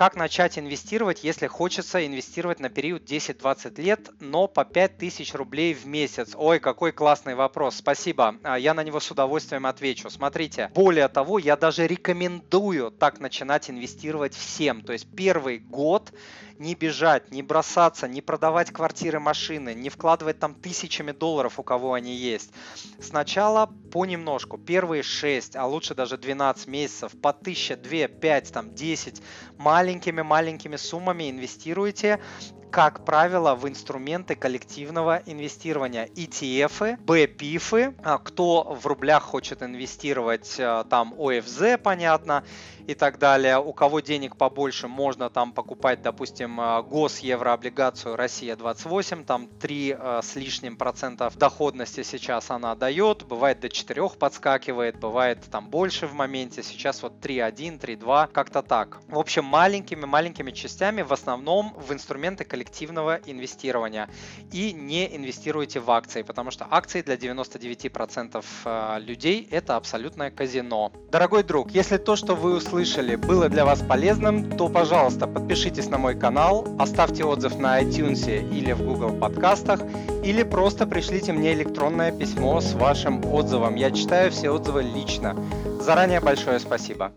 Как начать инвестировать, если хочется инвестировать на период 10-20 лет, но по 5000 рублей в месяц? Ой, какой классный вопрос, спасибо. А, я на него с удовольствием отвечу. Смотрите, более того, я даже рекомендую так начинать инвестировать всем. То есть первый год не бежать, не бросаться, не продавать квартиры, машины, не вкладывать там тысячами долларов, у кого они есть. Сначала понемножку, первые 6, а лучше даже 12 месяцев, по 1000, 2, 5, там 10, маленькими-маленькими суммами инвестируйте, как правило, в инструменты коллективного инвестирования. ETF, BPIF, а, кто в рублях хочет инвестировать, э, там OFZ, понятно, и так далее. У кого денег побольше, можно там покупать, допустим, э, гос еврооблигацию Россия 28, там 3 э, с лишним процентов доходности сейчас она дает, бывает до 4 подскакивает, бывает там больше в моменте, сейчас вот 3.1, 3.2, как-то так. В общем, маленькими-маленькими частями в основном в инструменты коллективного инвестирования. И не инвестируйте в акции, потому что акции для 99% э, людей это абсолютное казино. Дорогой друг, если то, что вы услышали, было для вас полезным, то, пожалуйста, подпишитесь на мой канал, оставьте отзыв на iTunes или в Google подкастах, или просто пришлите мне электронное письмо с вашим отзывом. Я читаю все отзывы лично. Заранее большое спасибо.